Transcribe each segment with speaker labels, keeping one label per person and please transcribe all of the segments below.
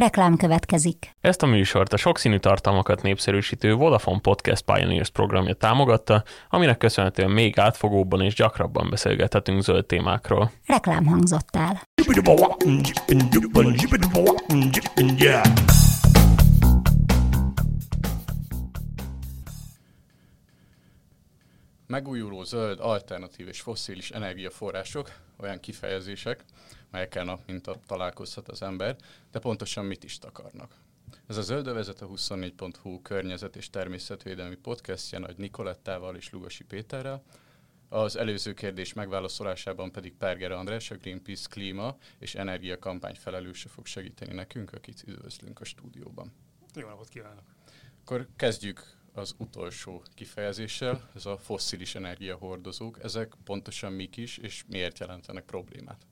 Speaker 1: Reklám következik.
Speaker 2: Ezt a műsort a sokszínű tartalmakat népszerűsítő Vodafone Podcast Pioneers programja támogatta, aminek köszönhetően még átfogóbban és gyakrabban beszélgethetünk zöld témákról.
Speaker 1: Reklám hangzott el.
Speaker 3: Megújuló, zöld, alternatív és fosszilis energiaforrások olyan kifejezések, melyekkel nap mint a találkozhat az ember, de pontosan mit is takarnak. Ez a Zöldövezet a 24.hu környezet és természetvédelmi podcastja Nagy Nikolettával és Lugosi Péterrel, az előző kérdés megválaszolásában pedig Perger András, a Greenpeace klíma és energia kampány felelőse fog segíteni nekünk, akit üdvözlünk a stúdióban.
Speaker 4: Jó napot kívánok!
Speaker 3: Akkor kezdjük az utolsó kifejezéssel, ez a fosszilis energiahordozók. Ezek pontosan mik is, és miért jelentenek problémát?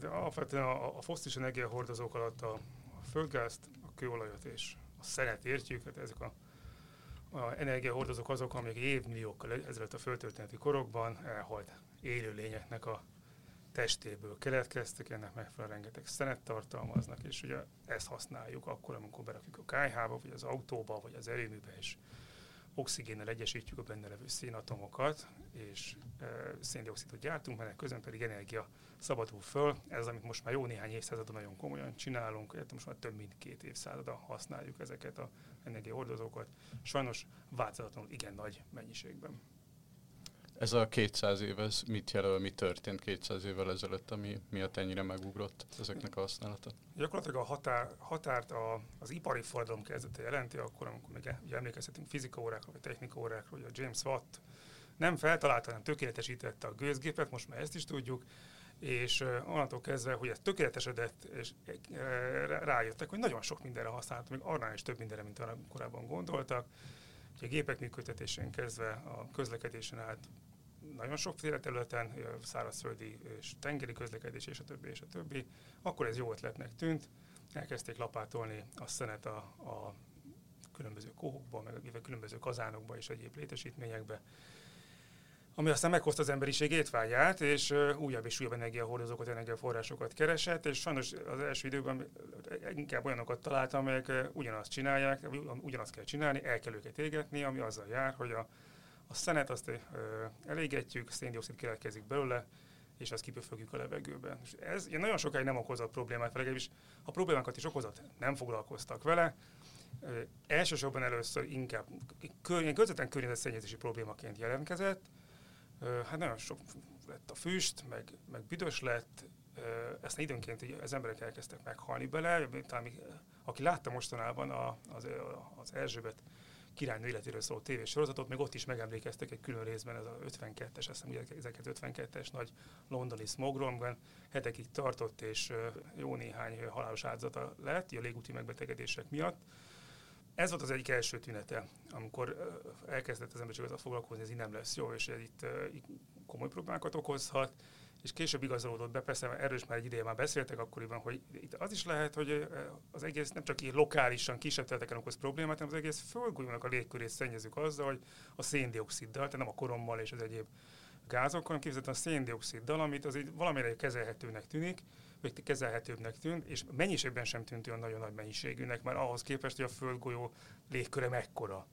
Speaker 4: De alapvetően a, a fosszilis energiahordozók alatt a, a földgázt, a kőolajat és a szenet értjük, hát ezek a, a energiahordozók azok, amik évmilliókkal ezelőtt a földtörténeti korokban elhalt élőlényeknek a testéből keletkeztek, ennek megfelelően rengeteg szenet tartalmaznak, és ugye ezt használjuk akkor, amikor berakjuk a kájhába, vagy az autóba, vagy az erőműbe, és oxigénnel egyesítjük a benne levő szénatomokat, és e, széndiokszidot gyártunk, mert közben pedig energia szabadul föl. Ez amit most már jó néhány évszázadon nagyon komolyan csinálunk, most már több mint két évszázada használjuk ezeket a energiahordozókat. Sajnos változatlanul igen nagy mennyiségben.
Speaker 3: Ez a 200 év, ez mit jelöl, mi történt 200 évvel ezelőtt, ami miatt ennyire megugrott ezeknek a használata?
Speaker 4: Gyakorlatilag a határ, határt a, az ipari forradalom kezdete jelenti, akkor, amikor még ugye emlékezhetünk fizikaórákra vagy technikaórákra, hogy a James Watt nem feltalálta, hanem tökéletesítette a gőzgépet, most már ezt is tudjuk, és onnantól kezdve, hogy ez tökéletesedett, és rájöttek, hogy nagyon sok mindenre használhat, még arra is több mindenre, mint korábban gondoltak. Ugye a gépek működtetésén kezdve a közlekedésen át nagyon sokféle területen, szárazföldi és tengeri közlekedés, és a többi, és a többi, akkor ez jó ötletnek tűnt. Elkezdték lapátolni a szenet a, a különböző kohokba, meg a különböző kazánokba és egyéb létesítményekbe, ami aztán meghozta az emberiség étvágyát, és újabb és újabb energiahordozókat, energiaforrásokat keresett, és sajnos az első időben inkább olyanokat találtam, amelyek ugyanazt csinálják, ugyanazt kell csinálni, el kell őket égetni, ami azzal jár, hogy a a szenet azt elégetjük, széndiokszid keletkezik belőle, és azt kipöfögjük a levegőbe. És ez ilyen nagyon sokáig nem okozott problémát, legalábbis a problémákat is okozott, nem foglalkoztak vele. Elsősorban először inkább közvetlen környezetszennyezési problémaként jelentkezett. Hát nagyon sok lett a füst, meg, meg büdös lett, ezt időnként így az emberek elkezdtek meghalni bele. Talán, aki látta mostanában a, az, az Erzsébet királynő életéről szóló tévésorozatot, még ott is megemlékeztek egy külön részben, ez a 52-es, azt hiszem 1952-es nagy londoni smogról, hetekig tartott, és jó néhány halálos áldozata lett, a légúti megbetegedések miatt. Ez volt az egyik első tünete, amikor elkezdett az ember csak azzal foglalkozni, ez így nem lesz jó, és ez itt komoly problémákat okozhat és később igazolódott be, persze erről is már egy ideje már beszéltek akkoriban, hogy itt az is lehet, hogy az egész nem csak így lokálisan kisebb területeken okoz problémát, hanem az egész földgolyónak a légkörét szennyezünk azzal, hogy a széndioksziddal, tehát nem a korommal és az egyéb gázokkal, hanem képzeljük a széndioksziddal, amit az így valamire kezelhetőnek tűnik, vagy kezelhetőbbnek tűnt, és mennyiségben sem tűnt olyan nagyon nagy mennyiségűnek, mert ahhoz képest, hogy a földgolyó légköre mekkora.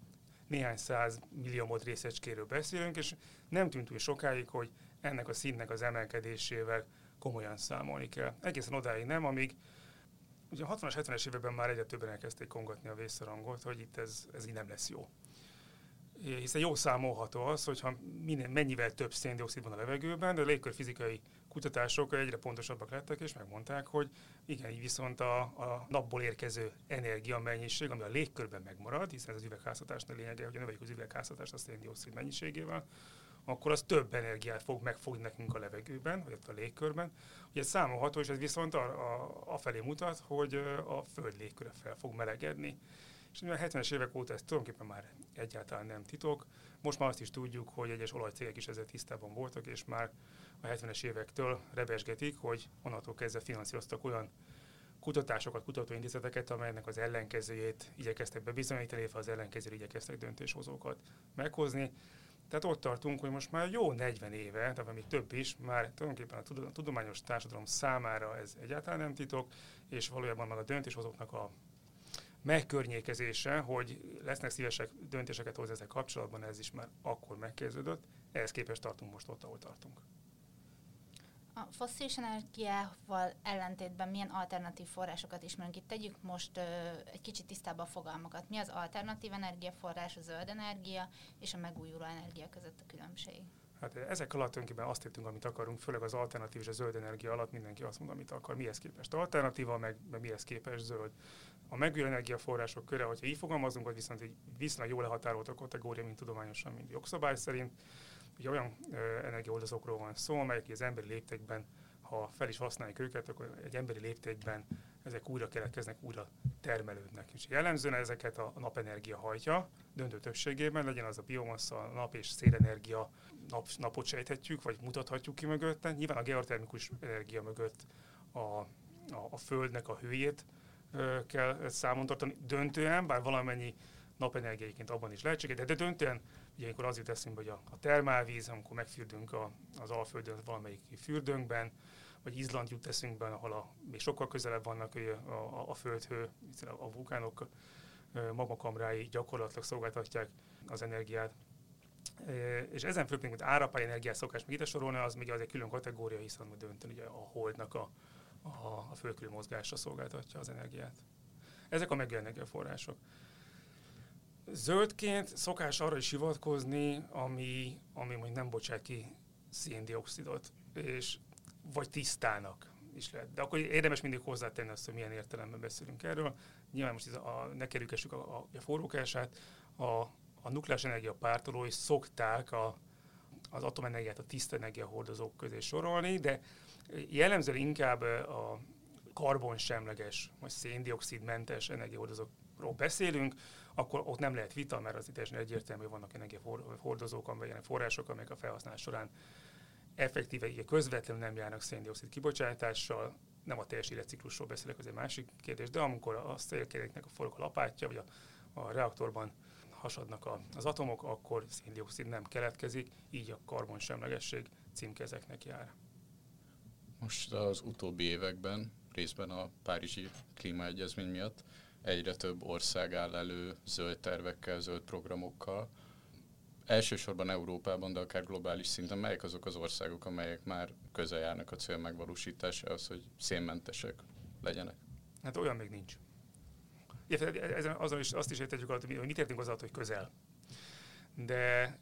Speaker 4: Néhány száz milliómod részecskéről beszélünk, és nem tűnt úgy sokáig, hogy ennek a színnek az emelkedésével komolyan számolni kell. Egészen odáig nem, amíg ugye a 60-as, 70-es években már egyre többen elkezdték kongatni a vészszorongot, hogy itt ez, ez így nem lesz jó. Hiszen jó számolható az, hogyha minél, mennyivel több széndiokszid van a levegőben, de a légkörfizikai kutatások egyre pontosabbak lettek, és megmondták, hogy igen, így viszont a, a napból érkező energia mennyiség, ami a légkörben megmarad, hiszen ez az üvegházhatásnak lényege, hogy növeljük az üvegházhatást a széndiokszid mennyiségével, akkor az több energiát fog megfogni nekünk a levegőben, vagy a légkörben. Ugye számolható, és ez viszont a, a, a felé mutat, hogy a föld légköre fel fog melegedni. És a 70-es évek óta ez tulajdonképpen már egyáltalán nem titok. Most már azt is tudjuk, hogy egyes olajcégek is ezzel tisztában voltak, és már a 70-es évektől rebesgetik, hogy onnantól kezdve finanszíroztak olyan kutatásokat, kutatóintézeteket, amelynek az ellenkezőjét igyekeztek bebizonyítani, illetve az ellenkezőjét igyekeztek döntéshozókat meghozni Tehát ott tartunk, hogy most már jó 40 éve, tehát még több is, már tulajdonképpen a tudományos társadalom számára ez egyáltalán nem titok, és valójában meg a döntéshozóknak a megkörnyékezése, hogy lesznek szívesek döntéseket hozni ezzel kapcsolatban, ez is már akkor megkezdődött. Ehhez képest tartunk most ott, ahol tartunk.
Speaker 1: A fosszilis energiával ellentétben milyen alternatív forrásokat ismerünk? Itt tegyük most ö, egy kicsit tisztába a fogalmakat. Mi az alternatív energiaforrás, a zöld energia és a megújuló energia között a különbség?
Speaker 4: Hát ezek alatt tulajdonképpen azt értünk, amit akarunk, főleg az alternatív és a zöld energia alatt mindenki azt mond, amit akar. Mihez képest alternatíva, meg, meg mihez képest zöld. A megújuló energiaforrások köre, hogyha így fogalmazunk, vagy viszont egy viszonylag jól lehatárolt a kategória, mint tudományosan, mint jogszabály szerint, Ugye olyan energiaoldozókról van szó, amelyek az emberi léptékben, ha fel is használjuk őket, akkor egy emberi léptékben ezek újra keletkeznek, újra termelődnek. És jellemzően ezeket a napenergia hajtja, döntő többségében, legyen az a biomassa, nap és szélenergia, nap, napot sejthetjük, vagy mutathatjuk ki mögötte. Nyilván a geotermikus energia mögött a, a, a földnek a hőjét ö, kell számon tartani döntően, bár valamennyi napenergiaiként abban is lehetséges, de, de döntően Ugye amikor az jut eszünkbe, hogy a, a termálvíz, amikor megfürdünk a, az Alföldön valamelyik fürdőnkben, vagy Izland jut eszünkbe, ahol a, még sokkal közelebb vannak a, a, a földhő, a, a vulkánok magmakamrái gyakorlatilag szolgáltatják az energiát. És ezen főleg, mint árapály energiát szokás még ide sorolni, az még az egy külön kategória, hiszen döntően ugye a holdnak a, a, a mozgásra szolgáltatja az energiát. Ezek a megjelenő energiaforrások. Zöldként szokás arra is hivatkozni, ami, ami mondjuk nem bocsát ki széndiokszidot, és vagy tisztának is lehet. De akkor érdemes mindig hozzátenni azt, hogy milyen értelemben beszélünk erről. Nyilván most a, ne kerülgessük a, a, a forrókását, a, a nukleáris energia pártolói szokták a, az atomenergiát a tiszta energiahordozók közé sorolni, de jellemzően inkább a karbonsemleges, vagy széndiokszidmentes energiahordozókról beszélünk, akkor ott nem lehet vita, mert az teljesen egyértelmű, hogy vannak energiahordozók, amelyek források, amelyek a felhasználás során effektíve így közvetlenül nem járnak széndiokszid kibocsátással, nem a teljes életciklusról beszélek, az egy másik kérdés, de amikor a szélkeréknek a forog a lapátja, vagy a, a reaktorban hasadnak a, az atomok, akkor széndiokszid nem keletkezik, így a karbonsemlegesség címkezeknek jár.
Speaker 3: Most az utóbbi években, részben a Párizsi klímaegyezmény miatt egyre több ország áll elő zöld tervekkel, zöld programokkal. Elsősorban Európában, de akár globális szinten, melyek azok az országok, amelyek már közel járnak a cél megvalósításához, hogy szénmentesek legyenek?
Speaker 4: Hát olyan még nincs. Ezen azon is, azt is értetjük, hogy mit értünk az alatt, hogy közel. De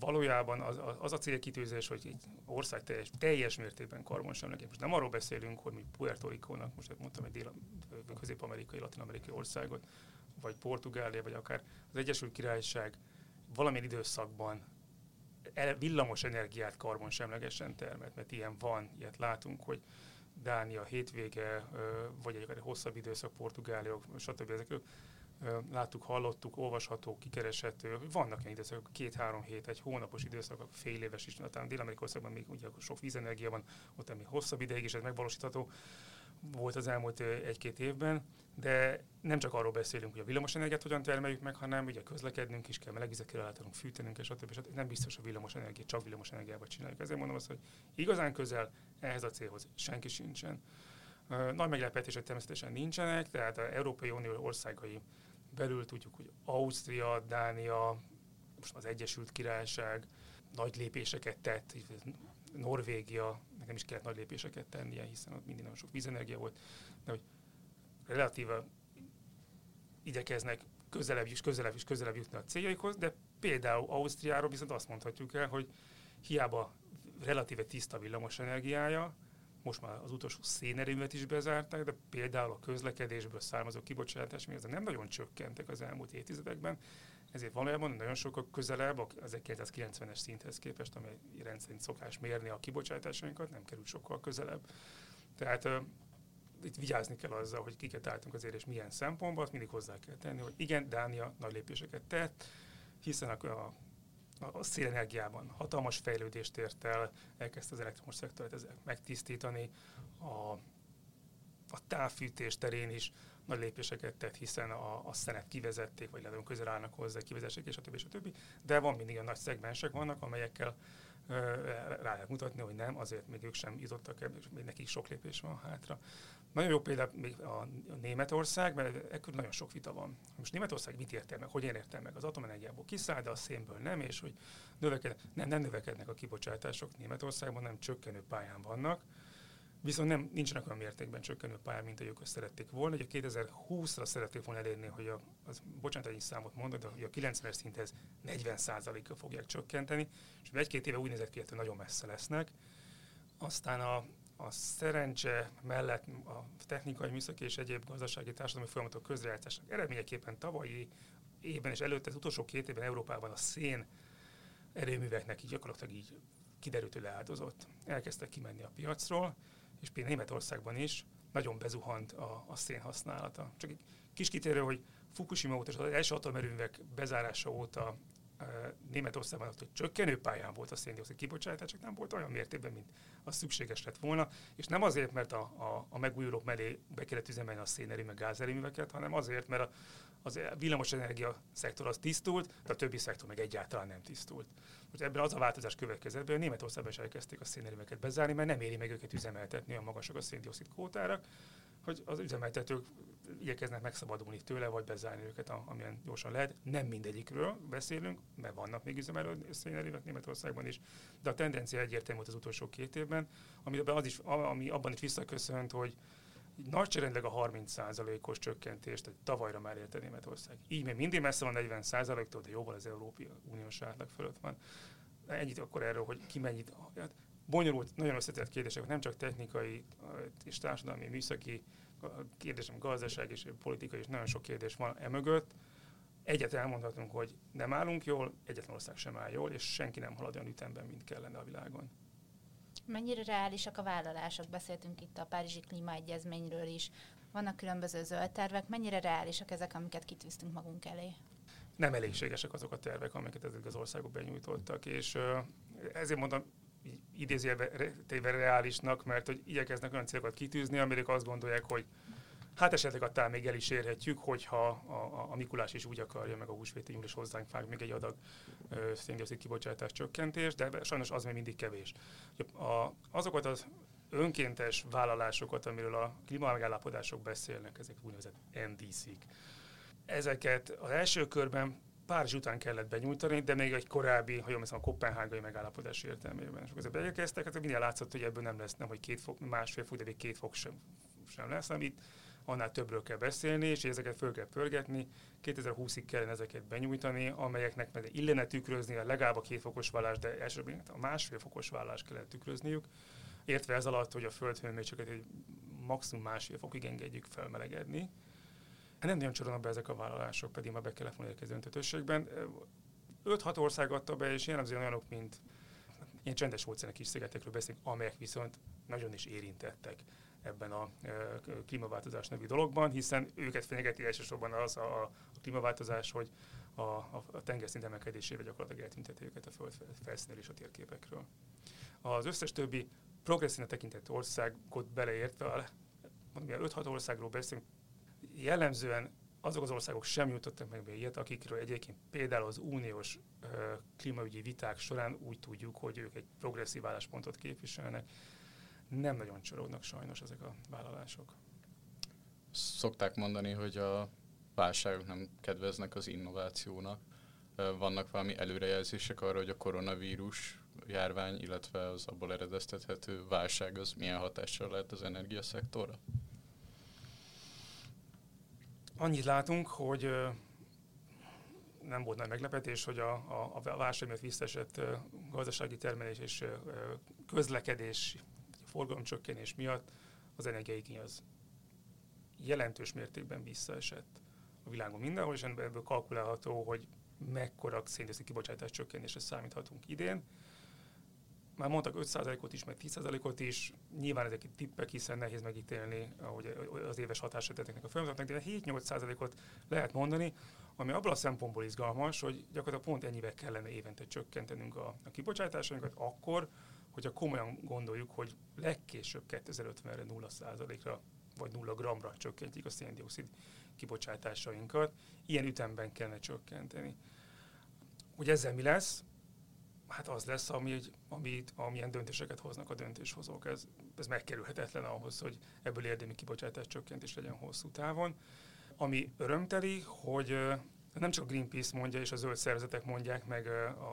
Speaker 4: valójában az, az a célkitűzés, hogy egy ország teljes, teljes mértékben karbonsemleges. Most nem arról beszélünk, hogy mi Puerto Rico-nak, most mondtam egy dél, közép-amerikai, latin-amerikai országot, vagy Portugália, vagy akár az Egyesült Királyság valamilyen időszakban villamos energiát karbonsemlegesen termelt, mert ilyen van, ilyet látunk, hogy Dánia hétvége, vagy egy hosszabb időszak, Portugália, stb. ezekről láttuk, hallottuk, olvasható, kikereshető. Vannak ilyen időszakok, két-három hét, egy hónapos időszakok, fél éves is, talán Dél-Amerikai még ugye sok vízenergia van, ott még hosszabb ideig is ez megvalósítható volt az elmúlt egy-két évben, de nem csak arról beszélünk, hogy a villamosenergiát hogyan termeljük meg, hanem ugye közlekednünk is kell, melegvizet kell ellátanunk, fűtenünk, és stb. stb. Nem biztos a villamosenergiát, csak villamosenergiával csináljuk. Ezért mondom azt, hogy igazán közel ehhez a célhoz senki sincsen. Nagy meglepetések természetesen nincsenek, tehát az Európai Unió országai belül tudjuk, hogy Ausztria, Dánia, most az Egyesült Királyság nagy lépéseket tett, Norvégia, nekem is kellett nagy lépéseket tennie, hiszen ott mindig nagyon sok vízenergia volt, de hogy relatíve igyekeznek közelebb is, közelebb is, közelebb jutni a céljaikhoz, de például Ausztriáról viszont azt mondhatjuk el, hogy hiába relatíve tiszta villamos energiája, most már az utolsó szénerőművet is bezárták, de például a közlekedésből származó kibocsátás még nem nagyon csökkentek az elmúlt évtizedekben, ezért valójában nagyon sokkal közelebb az 1990-es szinthez képest, amely rendszerint szokás mérni a kibocsátásainkat, nem kerül sokkal közelebb. Tehát uh, itt vigyázni kell azzal, hogy kiket álltunk azért, és milyen szempontból, azt mindig hozzá kell tenni, hogy igen, Dánia nagy lépéseket tett, hiszen a, a a szélenergiában hatalmas fejlődést ért el, elkezdte az elektromos szektort megtisztítani, a a távfűtés terén is nagy lépéseket tett, hiszen a, a szenet kivezették, vagy nagyon közel állnak hozzá, kivezessék, és a többi, és a többi. De van mindig a nagy szegmensek vannak, amelyekkel rá lehet mutatni, hogy nem, azért még ők sem jutottak ebbe, és még nekik sok lépés van hátra. Nagyon jó példa még a Németország, mert ekkor nagyon sok vita van. Most Németország mit érte meg, hogyan érte meg? Az atomenergiából kiszáll, de a szénből nem, és hogy növekednek, nem, nem növekednek a kibocsátások Németországban, nem csökkenő pályán vannak. Viszont nem, nincsenek olyan mértékben csökkenő pályán, mint ahogy ők azt szerették volna. Ugye 2020-ra szerették volna elérni, hogy a, az, bocsánat, egy számot mondok, de a 90-es szinthez 40%-kal fogják csökkenteni, és egy-két éve úgy nézett ki, hogy nagyon messze lesznek. Aztán a, a szerencse mellett a technikai, műszaki és egyéb gazdasági társadalmi folyamatok közrejátszásnak eredményeképpen tavalyi évben és előtte az utolsó két évben Európában a szén erőműveknek így gyakorlatilag így kiderült, hogy leáldozott. Elkezdtek kimenni a piacról, és például Németországban is nagyon bezuhant a, a szén használata. Csak egy kis kitérő, hogy Fukushima óta, az első atomerőművek bezárása óta Németországban hogy csökkenő pályán volt a széndiokszid kibocsátás, csak nem volt olyan mértékben, mint az szükséges lett volna, és nem azért, mert a, a, a megújulók mellé be kellett üzemelni a szénerő meg gázerőműveket, hanem azért, mert a, az villamosenergia szektor az tisztult, de a többi szektor meg egyáltalán nem tisztult. Most ebben az a változás következett, hogy Németországban is elkezdték a szénerőműveket bezárni, mert nem éri meg őket üzemeltetni a magasak a széndiokszid kvótárak, hogy az üzemeltetők igyekeznek megszabadulni tőle, vagy bezárni őket, amilyen gyorsan lehet. Nem mindegyikről beszélünk, mert vannak még üzemelő szénerőművek Németországban is, de a tendencia egyértelmű volt az utolsó két évben, ami, az is, ami abban is visszaköszönt, hogy nagyságrendileg a 30%-os csökkentést, tehát tavalyra már érte Németország. Így még mindig messze van 40%-tól, de jóval az Európai Uniós átlag fölött van. Ennyit akkor erről, hogy ki mennyit. Hát bonyolult, nagyon összetett kérdések, nem csak technikai és társadalmi, műszaki kérdésem, gazdaság és politikai, és nagyon sok kérdés van emögött. Egyet elmondhatunk, hogy nem állunk jól, egyetlen ország sem áll jól, és senki nem halad olyan ütemben, mint kellene a világon.
Speaker 1: Mennyire reálisak a vállalások? Beszéltünk itt a Párizsi Klímaegyezményről is. Vannak különböző zöld tervek. Mennyire reálisak ezek, amiket kitűztünk magunk elé?
Speaker 4: Nem elégségesek azok a tervek, amiket ezek az országok benyújtottak, és ezért mondom, idézőjelben téve reálisnak, mert hogy igyekeznek olyan célokat kitűzni, amelyek azt gondolják, hogy hát esetleg attál még el is érhetjük, hogyha a, a, a Mikulás is úgy akarja, meg a húsvéti nyúl is hozzánk fág még egy adag széndiokszid kibocsátás csökkentés, de sajnos az még mindig kevés. A, azokat az önkéntes vállalásokat, amiről a klímamegállapodások beszélnek, ezek úgynevezett NDC-k. Ezeket az első körben Párizs után kellett benyújtani, de még egy korábbi, ha jól a kopenhágai megállapodás értelmében. És akkor beérkeztek, hát minden látszott, hogy ebből nem lesz, nem, hogy két fok, másfél fok, de még két fok sem, sem lesz, amit annál többről kell beszélni, és ezeket föl kell pörgetni. 2020-ig kellene ezeket benyújtani, amelyeknek meg illene tükrözni a legalább a két fokos vállás, de elsősorban a másfél fokos vállás kellene tükrözniük. Értve ez alatt, hogy a földhőmérsékletet egy maximum másfél fokig engedjük felmelegedni. Nem nagyon csorolnak be ezek a vállalások, pedig már be kellett volna érkezni öntetőségben. 5-6 ország adta be, és jellemzően olyanok, mint ilyen csendes óceáni kis szigetekről beszélünk, amelyek viszont nagyon is érintettek ebben a klímaváltozás nevű dologban, hiszen őket fenyegeti elsősorban az a, a klímaváltozás, hogy a, a, a tengerszint emelkedésével gyakorlatilag eltünteti őket a föld felszínéről és a térképekről. Az összes többi progresszíne tekintett országot beleértve, mondom, 5-6 országról beszélünk, jellemzően azok az országok sem jutottak meg be ilyet, akikről egyébként például az uniós ö, klímaügyi viták során úgy tudjuk, hogy ők egy progresszív álláspontot képviselnek. Nem nagyon csalódnak sajnos ezek a vállalások.
Speaker 3: Szokták mondani, hogy a válságok nem kedveznek az innovációnak. Vannak valami előrejelzések arra, hogy a koronavírus járvány, illetve az abból eredeztethető válság az milyen hatással lehet az energiaszektorra?
Speaker 4: Annyit látunk, hogy nem volt nagy meglepetés, hogy a, a, a válság miatt visszaesett gazdasági termelés és közlekedés, forgalomcsökkenés miatt az energiaigény az jelentős mértékben visszaesett a világon mindenhol, és ebből kalkulálható, hogy mekkora széndiokszid kibocsátás csökkenésre számíthatunk idén. Már mondtak 5%-ot is, meg 10%-ot is, nyilván ezek tippek, hiszen nehéz megítélni ahogy az éves hatásra a folyamatoknak, de 7-8%-ot lehet mondani, ami abban a szempontból izgalmas, hogy gyakorlatilag pont ennyivel kellene évente csökkentenünk a, a kibocsátásainkat. Akkor, hogyha komolyan gondoljuk, hogy legkésőbb 2050-re 0%-ra vagy nulla gramra csökkentjük a széndiokszid kibocsátásainkat. Ilyen ütemben kellene csökkenteni. Hogy ezzel mi lesz? Hát az lesz, ami, amit, amilyen döntéseket hoznak a döntéshozók. Ez, ez megkerülhetetlen ahhoz, hogy ebből érdemi kibocsátás csökkentés legyen hosszú távon. Ami örömteli, hogy nem csak Greenpeace mondja, és a zöld szervezetek mondják, meg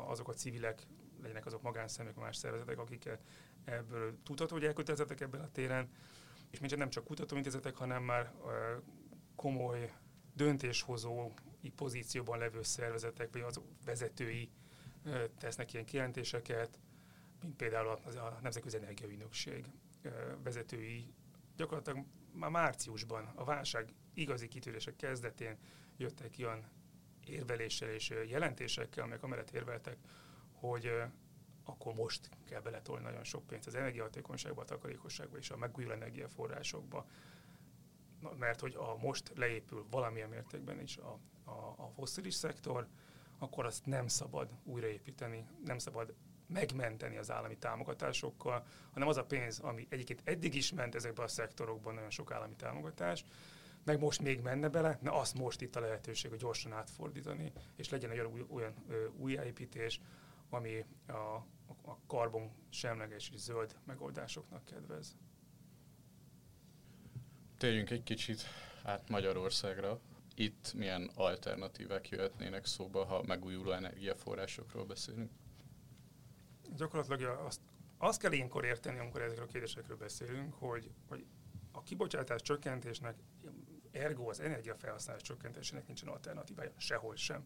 Speaker 4: azok a civilek, legyenek azok magánszemélyek, más szervezetek, akik ebből tudható, hogy elkötelezettek ebben a téren, és még nem csak kutatóintézetek, hanem már komoly döntéshozói pozícióban levő szervezetek, vagy az vezetői tesznek ilyen kijelentéseket, mint például a Nemzetközi Energiaügynökség vezetői. Gyakorlatilag már márciusban, a válság igazi kitörések kezdetén jöttek olyan érveléssel és jelentésekkel, amelyek amellett érveltek, hogy akkor most kell beletolni nagyon sok pénzt az energiahatékonyságba, a takarékosságba és a megújuló energiaforrásokba, mert hogy a most leépül valamilyen mértékben is a, a, a fosszilis szektor, akkor azt nem szabad újraépíteni, nem szabad megmenteni az állami támogatásokkal, hanem az a pénz, ami egyébként eddig is ment ezekbe a szektorokban nagyon sok állami támogatás, meg most még menne bele, na azt most itt a lehetőség, hogy gyorsan átfordítani, és legyen egy olyan, olyan újjáépítés, ami a, a karbon semleges és zöld megoldásoknak kedvez.
Speaker 3: Térjünk egy kicsit át Magyarországra. Itt milyen alternatívák jöhetnének szóba, ha megújuló energiaforrásokról beszélünk?
Speaker 4: Gyakorlatilag azt, azt kell ilyenkor érteni, amikor ezekről a kérdésekről beszélünk, hogy, hogy a kibocsátás csökkentésnek, ergo az energiafelhasználás csökkentésének nincsen alternatívája, sehol sem.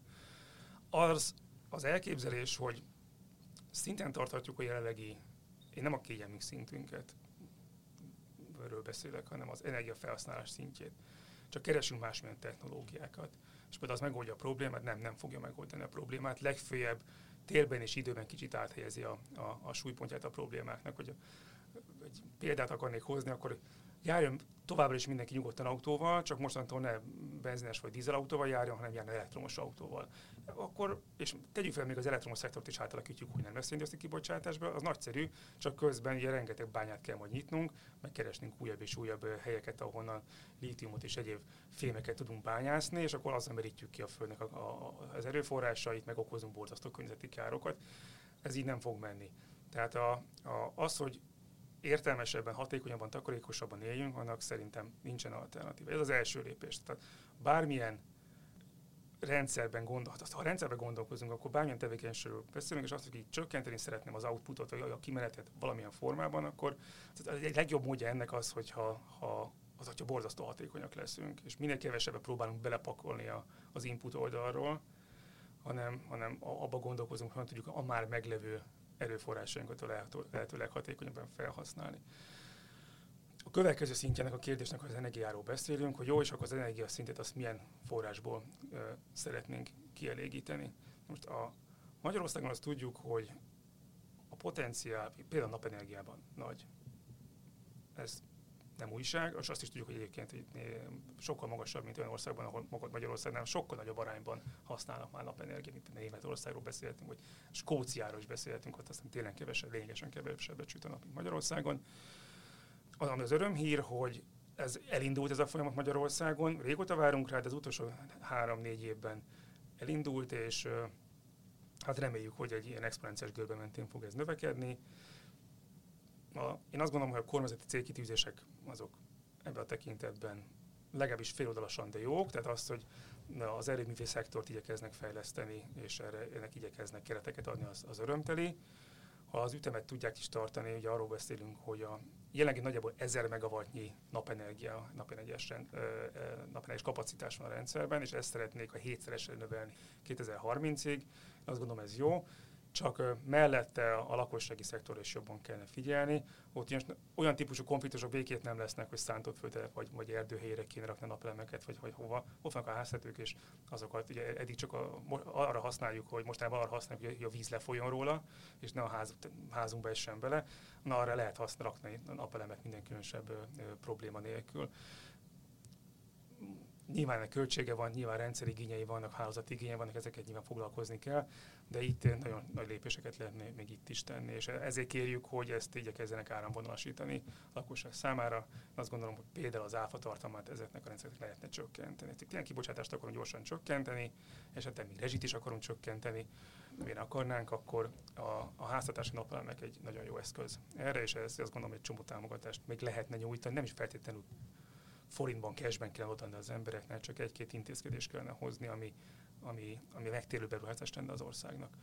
Speaker 4: Az, az elképzelés, hogy szinten tarthatjuk a jelenlegi, én nem a kényelmünk szintünket, erről beszélek, hanem az energiafelhasználás szintjét. Csak keresünk másmilyen technológiákat. És például az megoldja a problémát, nem, nem fogja megoldani a problémát. Legfőjebb térben és időben kicsit áthelyezi a, a, a súlypontját a problémáknak. Hogy egy példát akarnék hozni, akkor járjon továbbra is mindenki nyugodtan autóval, csak mostantól ne benzines vagy dízelautóval járjon, hanem járjon elektromos autóval. Akkor, és tegyük fel, még az elektromos szektort is átalakítjuk, hogy nem lesz széndiokszid kibocsátásba, az nagyszerű, csak közben ugye rengeteg bányát kell majd nyitnunk, meg keresnünk újabb és újabb helyeket, ahonnan lítiumot és egyéb fémeket tudunk bányászni, és akkor azzal merítjük ki a Földnek a, a, az erőforrásait, meg okozunk borzasztó környezeti károkat. Ez így nem fog menni. Tehát a, a, az, hogy értelmesebben, hatékonyabban, takarékosabban éljünk, annak szerintem nincsen alternatíva. Ez az első lépés. Tehát bármilyen rendszerben gondol, hát ha rendszerben gondolkozunk, akkor bármilyen tevékenységről beszélünk, és azt, hogy csökkenteni szeretném az outputot, vagy a kimenetet valamilyen formában, akkor egy legjobb módja ennek az, hogyha ha az, hogyha borzasztó hatékonyak leszünk, és minél kevesebbet próbálunk belepakolni a, az input oldalról, hanem, hanem abba gondolkozunk, hogy tudjuk a már meglevő erőforrásainkat a lehető, lehető leghatékonyabban felhasználni. A következő szintjének a kérdésnek az energiáról beszélünk, hogy jó, és akkor az energia szintet azt milyen forrásból ö, szeretnénk kielégíteni. Most a Magyarországon azt tudjuk, hogy a potenciál, például a napenergiában nagy. Ez nem újság, és azt is tudjuk, hogy egyébként hogy sokkal magasabb, mint olyan országban, ahol Magyarországnál sokkal nagyobb arányban használnak már napenergiát, mint Németországról beszéltünk, vagy Skóciáról is beszéltünk, ott aztán tényleg kevesebb, lényegesen kevesebbet süt a nap, mint Magyarországon. Az, az örömhír, hogy ez elindult ez a folyamat Magyarországon, régóta várunk rá, de az utolsó három-négy évben elindult, és hát reméljük, hogy egy ilyen exponenciális görbe mentén fog ez növekedni a, én azt gondolom, hogy a kormányzati célkitűzések azok ebben a tekintetben legalábbis féloldalasan, de jók, tehát azt, hogy az erőművi szektort igyekeznek fejleszteni, és erre, ennek igyekeznek kereteket adni, az, az örömteli. Ha az ütemet tudják is tartani, ugye arról beszélünk, hogy a jelenlegi nagyjából 1000 megawattnyi napenergia, napenergiás, napenergiás kapacitás van a rendszerben, és ezt szeretnék a hétszeresre növelni 2030-ig. Azt gondolom ez jó csak mellette a lakossági szektor is jobban kellene figyelni. Ott olyan típusú konfliktusok békét nem lesznek, hogy szántott földre vagy, vagy erdőhelyére kéne rakni napelemeket, vagy, vagy hova. Ott vannak a háztetők, és azokat ugye eddig csak a, arra használjuk, hogy mostanában arra használjuk, hogy a víz lefolyjon róla, és ne a ház, házunkba essen bele. Na, arra lehet használni napelemet minden különösebb ö, probléma nélkül Nyilván a költsége van, nyilván rendszerigényei vannak, hálózatigényei vannak, ezeket nyilván foglalkozni kell, de itt nagyon nagy lépéseket lehetne még itt is tenni, és ezért kérjük, hogy ezt igyekezzenek áramvonalasítani a lakosság számára. Azt gondolom, hogy például az áfa ezeknek a rendszereknek lehetne csökkenteni. Itt ilyen kibocsátást akarunk gyorsan csökkenteni, esetleg még rezsit is akarunk csökkenteni, amire akarnánk, akkor a, a háztartási napelemek egy nagyon jó eszköz erre, és ez azt gondolom, egy csomó támogatást még lehetne nyújtani, nem is feltétlenül forintban, cashben kell odaadni az embereknek, csak egy-két intézkedést kellene hozni, ami, ami, ami megtérő beruházást tenne az országnak.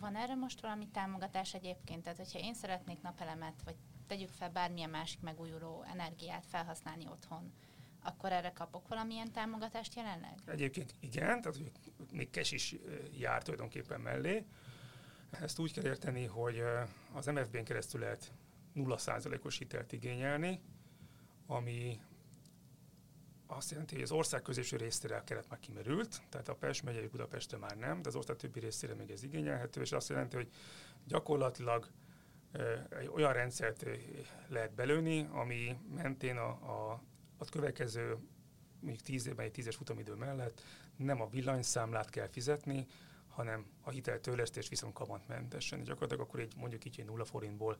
Speaker 1: Van erre most valami támogatás egyébként? Tehát, hogyha én szeretnék napelemet, vagy tegyük fel bármilyen másik megújuló energiát felhasználni otthon, akkor erre kapok valamilyen támogatást jelenleg?
Speaker 4: Egyébként igen, tehát még cash is jár tulajdonképpen mellé. Ezt úgy kell érteni, hogy az MFB-n keresztül lehet 0%-os hitelt igényelni, ami azt jelenti, hogy az ország közésű részére a keret már kimerült, tehát a Pest megyei Budapestre már nem, de az ország többi részére még ez igényelhető, és azt jelenti, hogy gyakorlatilag egy olyan rendszert lehet belőni, ami mentén a, a, a következő mondjuk 10 évben egy tízes futamidő mellett nem a villanyszámlát kell fizetni, hanem a hiteltörlesztés viszont kamatmentesen. Gyakorlatilag akkor egy, mondjuk így egy nulla forintból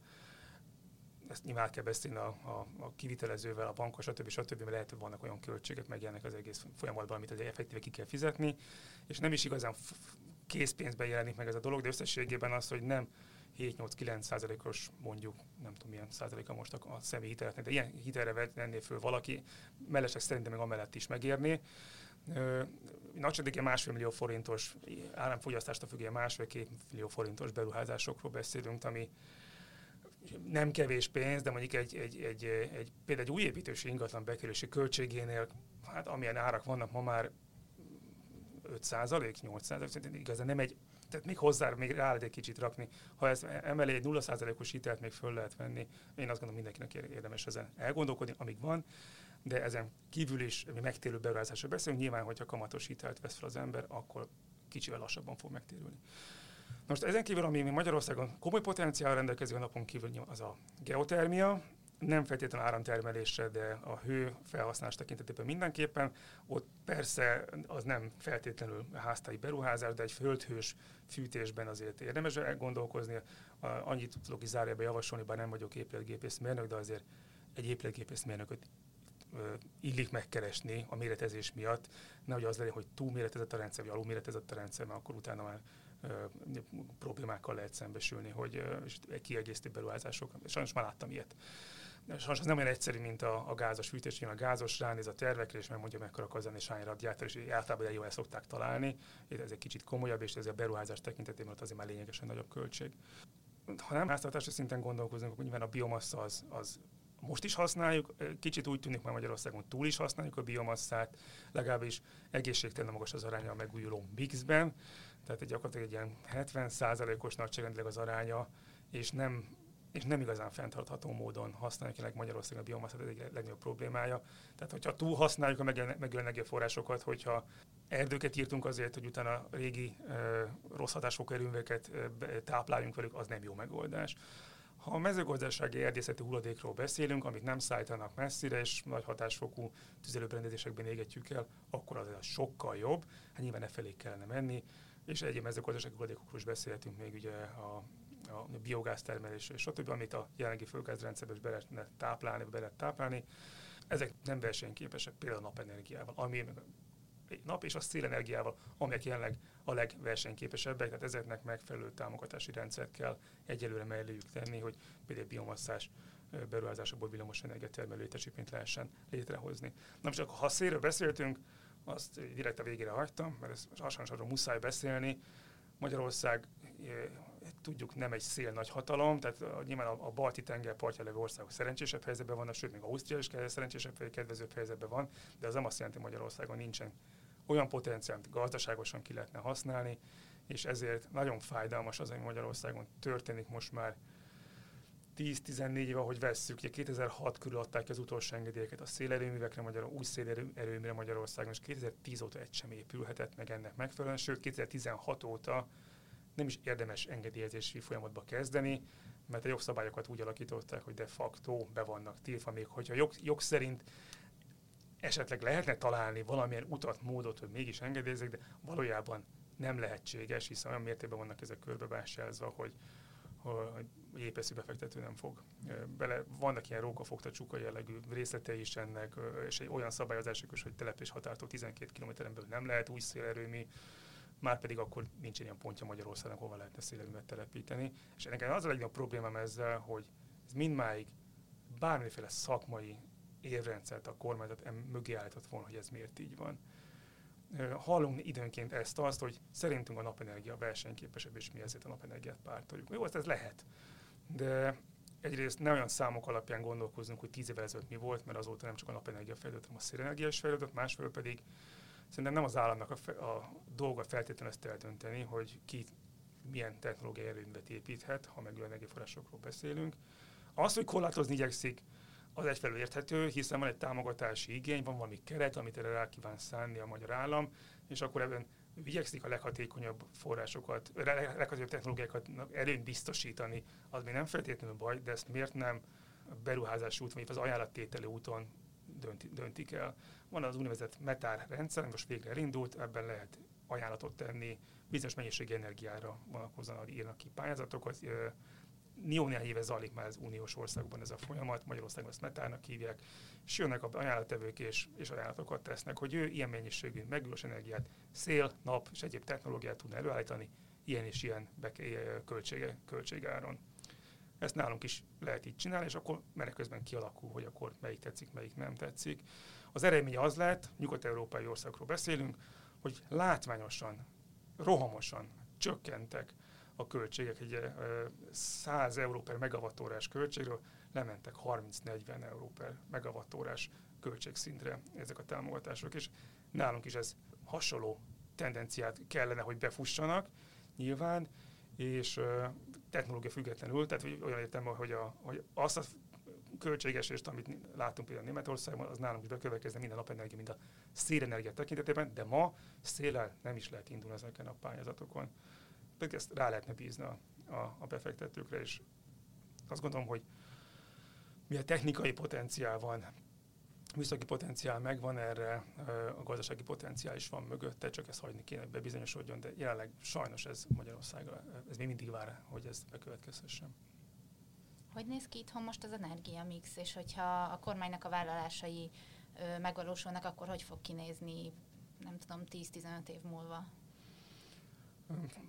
Speaker 4: ezt nyilván kell beszélni a, a, a kivitelezővel, a bankos, stb. stb. mert lehet, hogy vannak olyan költségek megjelennek az egész folyamatban, amit az effektíve ki kell fizetni, és nem is igazán készpénzben jelenik meg ez a dolog, de összességében az, hogy nem 7-8-9 százalékos mondjuk, nem tudom milyen százaléka most a, a személyi hiteleknek, de ilyen hitelre venné föl valaki, mellesleg szerintem meg amellett is megérni. Nagyságban másfél millió forintos államfogyasztást függően másfél-két millió forintos beruházásokról beszélünk, ami nem kevés pénz, de mondjuk egy, egy, egy, egy, például egy új építési ingatlan bekerülési költségénél, hát amilyen árak vannak ma már 5 százalék, 8 százalék, igazán nem egy, tehát még hozzá, még rá lehet egy kicsit rakni. Ha ez emelé egy 0 százalékos hitelt még föl lehet venni, én azt gondolom mindenkinek érdemes ezen elgondolkodni, amíg van, de ezen kívül is mi megtérő beruházásra beszélünk. Nyilván, hogyha kamatos hitelt vesz fel az ember, akkor kicsivel lassabban fog megtérülni. Most ezen kívül, ami Magyarországon komoly potenciál rendelkező a napon kívül, az a geotermia, nem feltétlenül áramtermelésre, de a hő felhasználás tekintetében mindenképpen. Ott persze az nem feltétlenül háztai beruházás, de egy földhős fűtésben azért érdemes gondolkozni. Annyit tudok is zárjába javasolni, bár nem vagyok épületgépészmérnök, de azért egy épületgépészmérnököt illik megkeresni a méretezés miatt, nehogy az legyen, hogy túlméretezett a rendszer, vagy alulméretezett a rendszer, mert akkor utána már problémákkal lehet szembesülni, hogy kiegészítő beruházások. Sajnos már láttam ilyet. Sajnos ez nem olyan egyszerű, mint a, a gázos fűtés, a gázos ránéz a tervekre, és megmondja, mekkora akar és hány radiátor, és általában jól el szokták találni. Ez egy kicsit komolyabb, és ez a beruházás tekintetében ott azért már lényegesen nagyobb költség. Ha nem háztartási szinten gondolkozunk, akkor nyilván a biomassa az, az most is használjuk, kicsit úgy tűnik már Magyarországon túl is használjuk a biomasszát, legalábbis egészségtelen magas az aránya a megújuló mixben, tehát egy gyakorlatilag egy ilyen 70%-os nagyságrendileg az aránya, és nem, és nem igazán fenntartható módon használjuk jelenleg Magyarországon a biomasszát, ez egy legnagyobb problémája. Tehát, hogyha túl használjuk a megjelenő energiaforrásokat, hogyha erdőket írtunk azért, hogy utána régi e, rossz hatásfokú erőműveket tápláljunk velük, az nem jó megoldás. Ha a mezőgazdasági erdészeti hulladékról beszélünk, amit nem szállítanak messzire, és nagy hatásfokú tüzelőberendezésekben égetjük el, akkor az sokkal jobb. Hát nyilván e felé kellene menni és egyéb mezőgazdasági hulladékokról is beszélhetünk még ugye a, a biogáztermelés és stb., amit a jelenlegi földgázrendszerbe is be lehetne táplálni, be lehet táplálni. Ezek nem versenyképesek például a napenergiával, ami nap és a szélenergiával, amelyek jelenleg a legversenyképesebbek, tehát ezeknek megfelelő támogatási rendszert kell egyelőre melléjük tenni, hogy például biomasszás beruházásokból villamos energiatermelő létesítményt lehessen létrehozni. Na most akkor ha szélről beszéltünk, azt direkt a végére hagytam, mert ez arról muszáj beszélni. Magyarország tudjuk nem egy szél nagy hatalom, tehát nyilván a, a balti tenger partja levő országok szerencsésebb helyzetben vannak, sőt, még Ausztria is szerencsésebb, kedvezőbb helyzetben van, de az nem azt jelenti, hogy Magyarországon nincsen olyan potenciál, amit gazdaságosan ki lehetne használni, és ezért nagyon fájdalmas az, ami Magyarországon történik most már 10-14 éve, ahogy vesszük, ugye 2006 körül adták ki az utolsó engedélyeket a szélerőművekre, Magyar, új szélerőműre Magyarországon, és 2010 óta egy sem épülhetett meg ennek megfelelően, sőt 2016 óta nem is érdemes engedélyezési folyamatba kezdeni, mert a jogszabályokat úgy alakították, hogy de facto be vannak tiltva, még hogyha jog, jog szerint esetleg lehetne találni valamilyen utat, módot, hogy mégis engedélyezzék, de valójában nem lehetséges, hiszen olyan mértékben vannak ezek körbevásározva, hogy, hogy épeszű befektető nem fog bele. Vannak ilyen rókafogta csuka jellegű részletei is ennek, és egy olyan szabályozások is, hogy telepés határtól 12 km-en belül nem lehet új szélerőmű, már pedig akkor nincs ilyen pontja Magyarországon, hova lehetne szélerőmet telepíteni. És ennek az a legnagyobb problémám ezzel, hogy ez mindmáig bármiféle szakmai érrendszert a kormányzat mögé állított volna, hogy ez miért így van. Hallunk időnként ezt azt, hogy szerintünk a napenergia versenyképesebb, és mi ezért a napenergiát pártoljuk. Jó, ez lehet, de egyrészt ne olyan számok alapján gondolkozunk, hogy tíz évvel ezelőtt mi volt, mert azóta nem csak a napenergia fejlődött, hanem a szélenergia is fejlődött, másfelől pedig szerintem nem az államnak a, fe, a dolga feltétlenül ezt eldönteni, hogy ki milyen technológiai erőművet építhet, ha megülő energiaforrásokról beszélünk. Az, hogy korlátozni igyekszik, az egyfelől érthető, hiszen van egy támogatási igény, van valami keret, amit erre rá kíván szánni a magyar állam, és akkor ebben igyekszik a leghatékonyabb forrásokat, a leghatékonyabb technológiákat előnyt biztosítani, az még nem feltétlenül baj, de ezt miért nem beruházási úton, vagy az ajánlattételi úton dönti, döntik el. Van az úgynevezett metár rendszer, most végre elindult, ebben lehet ajánlatot tenni, bizonyos mennyiségű energiára vonatkozóan írnak ki pályázatokat, jó néhány éve zajlik már az uniós országban ez a folyamat, Magyarországon ezt metárnak hívják, és jönnek a ajánlattevők és, és ajánlatokat tesznek, hogy ő ilyen mennyiségű megülős energiát, szél, nap és egyéb technológiát tudna előállítani, ilyen és ilyen beke, költsége, költségáron. Ezt nálunk is lehet így csinálni, és akkor menet közben kialakul, hogy akkor melyik tetszik, melyik nem tetszik. Az eredmény az lett, nyugat-európai országokról beszélünk, hogy látványosan, rohamosan csökkentek a költségek, egy 100 euró per megawattórás költségről lementek 30-40 euró per megawattórás költségszintre ezek a támogatások, és nálunk is ez hasonló tendenciát kellene, hogy befussanak nyilván, és technológia függetlenül, tehát olyan értem, hogy, a, hogy azt a költségesést, amit látunk például Németországban, az nálunk is bekövetkezne minden napenergia, mind a szélenergia tekintetében, de ma széllel nem is lehet indulni ezeken a pályázatokon pedig ezt rá lehetne bízni a, a, a befektetőkre, és azt gondolom, hogy mi a technikai potenciál van, műszaki potenciál megvan erre, a gazdasági potenciál is van mögötte, csak ezt hagyni kéne, bebizonyosodjon, de jelenleg sajnos ez Magyarországra, ez még mindig vár, hogy ez bekövetkezhessen.
Speaker 1: Hogy néz ki itthon most az energiamix, és hogyha a kormánynak a vállalásai megvalósulnak, akkor hogy fog kinézni, nem tudom, 10-15 év múlva?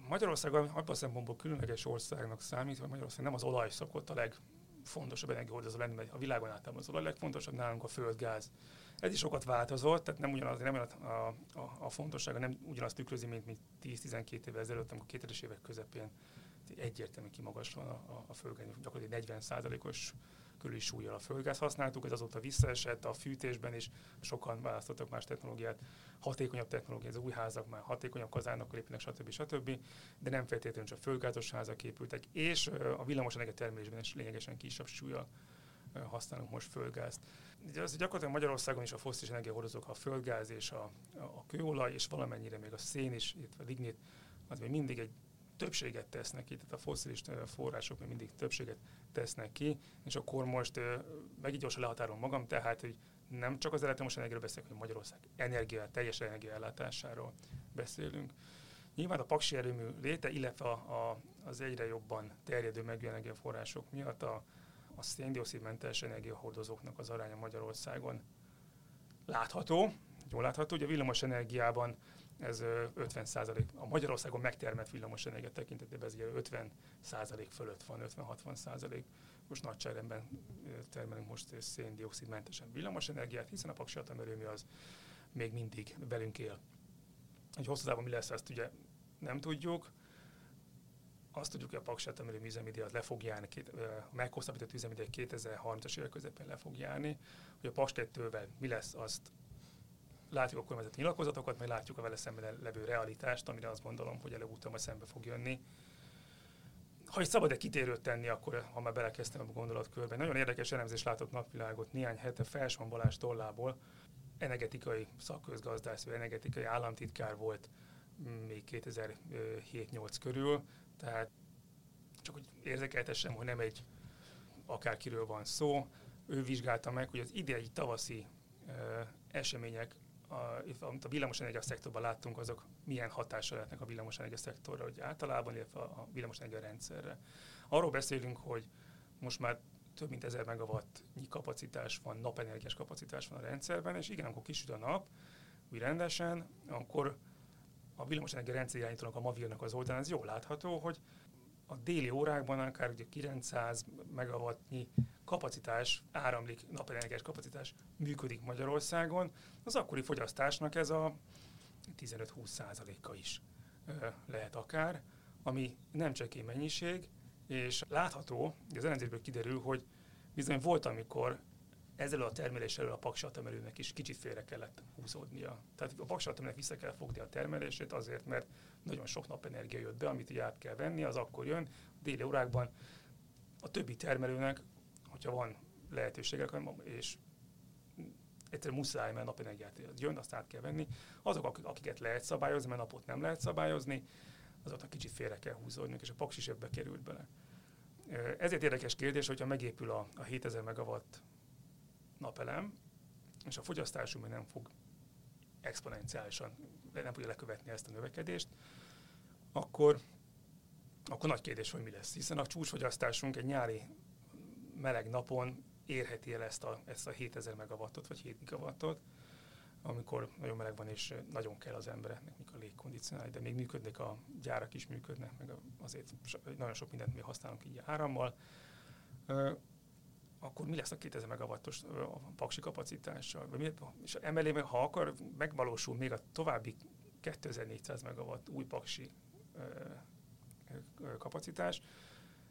Speaker 4: Magyarország abban a szempontból különleges országnak számít, hogy Magyarország nem az olaj szokott a legfontosabb energiahordozó lenni, mert a világon általában az olaj legfontosabb, nálunk a földgáz. Ez is sokat változott, tehát nem ugyanaz, nem a, a, a, a fontossága nem ugyanazt tükrözi, mint, mint 10-12 évvel ezelőtt, amikor 2000-es évek közepén egyértelműen kimagaslóan a, a, a földgáz, gyakorlatilag 40 os körüli súlyjal a földgáz használtuk, ez azóta visszaesett a fűtésben is, sokan választottak más technológiát, hatékonyabb technológiát, az új házak már hatékonyabb kazánokkal épülnek, stb. stb. De nem feltétlenül csak földgázos házak épültek, és a villamosenergia termelésben is lényegesen kisebb súlyjal használunk most földgázt. Az gyakorlatilag Magyarországon is a foszilis energiahordozók, a földgáz és a, a kőolaj, és valamennyire még a szén is, illetve a lignit, az még mindig egy többséget tesznek ki, tehát a foszilis források még mindig többséget tesznek ki, és akkor most meg így gyorsan lehatárolom magam, tehát, hogy nem csak az elektromos energiáról beszélünk, hogy Magyarország energia, teljes energiaellátásáról beszélünk. Nyilván a paksi erőmű léte, illetve a, a, az egyre jobban terjedő megújuló energiaforrások miatt a, a széndiokszidmentes energiahordozóknak az aránya Magyarországon látható, jól látható, hogy a villamos energiában ez 50 százalék, a Magyarországon megtermelt villamos energia tekintetében ez 50 százalék fölött van, 50-60 százalék. Most nagyságrendben termelünk most széndiokszidmentesen villamos energiát, hiszen a paksi atomerőmű az még mindig velünk él. Egy hosszú mi lesz, ezt ugye nem tudjuk. Azt tudjuk, hogy a paksi atomerőmű üzemidő az le fog járni, a meghosszabbított üzemidő 2030-as évek közepén le fog járni. Hogy a Paks 2 mi lesz, azt látjuk a kormányzati nyilatkozatokat, meg látjuk a vele szemben levő realitást, amire azt gondolom, hogy előbb-utóbb szembe fog jönni. Ha egy kitérőt tenni, akkor ha már belekezdtem a gondolatkörbe, nagyon érdekes elemzés látott napvilágot. Néhány hete Felsman Balázs tollából, energetikai szakközgazdász, vagy energetikai államtitkár volt még 2007-8 körül, tehát csak hogy érzékeltessem, hogy nem egy akárkiről van szó, ő vizsgálta meg, hogy az idei tavaszi események, a, amit a szektorban láttunk, azok milyen hatással lehetnek a villamosenergia szektorra, hogy általában, illetve a villamosenergia rendszerre. Arról beszélünk, hogy most már több mint 1000 megawattnyi kapacitás van, napenergiás kapacitás van a rendszerben, és igen, amikor kisüt a nap, úgy rendesen, akkor a villamosenergia rendszer irányítónak a Mavirnak az oldalán, ez jól látható, hogy a déli órákban akár ugye 900 megawattnyi kapacitás, áramlik, napenergiás kapacitás működik Magyarországon, az akkori fogyasztásnak ez a 15-20 százaléka is lehet akár, ami nem csekély mennyiség, és látható, az elemzésből kiderül, hogy bizony volt, amikor ezzel a termeléssel a paksatamelőnek is kicsit félre kellett húzódnia. Tehát a paksatamelőnek vissza kell fogni a termelését azért, mert nagyon sok napenergia jött be, amit így át kell venni, az akkor jön. A déli órákban a többi termelőnek, hogyha van lehetősége, és egyszerűen muszáj, mert napenergiát jön, azt át kell venni. Azok, akiket lehet szabályozni, mert napot nem lehet szabályozni, azoknak kicsit félre kell húzódni, és a paks is ebbe került bele. Ezért érdekes kérdés, hogyha megépül a, a 7000 megawatt napelem, és a fogyasztásunk nem fog exponenciálisan, nem fogja lekövetni ezt a növekedést, akkor, akkor nagy kérdés, hogy mi lesz. Hiszen a csúcsfogyasztásunk egy nyári meleg napon érheti el ezt a, ezt a 7000 megawattot, vagy 7 gigawattot, amikor nagyon meleg van, és nagyon kell az embereknek, mikor a légkondicionálni, de még működnek a gyárak is működnek, meg azért nagyon sok mindent mi használunk így árammal akkor mi lesz a 2000 megawattos a paksi kapacitással? És emellé, ha akar, megvalósul még a további 2400 megawatt új paksi kapacitás,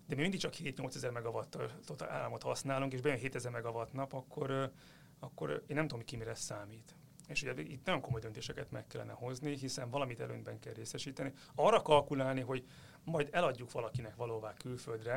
Speaker 4: de mi mindig csak 7-8 ezer megawattot államot használunk, és bejön 7000 megawatt nap, akkor, akkor én nem tudom, ki mire számít. És ugye itt nagyon komoly döntéseket meg kellene hozni, hiszen valamit előnyben kell részesíteni. Arra kalkulálni, hogy majd eladjuk valakinek valóvá külföldre,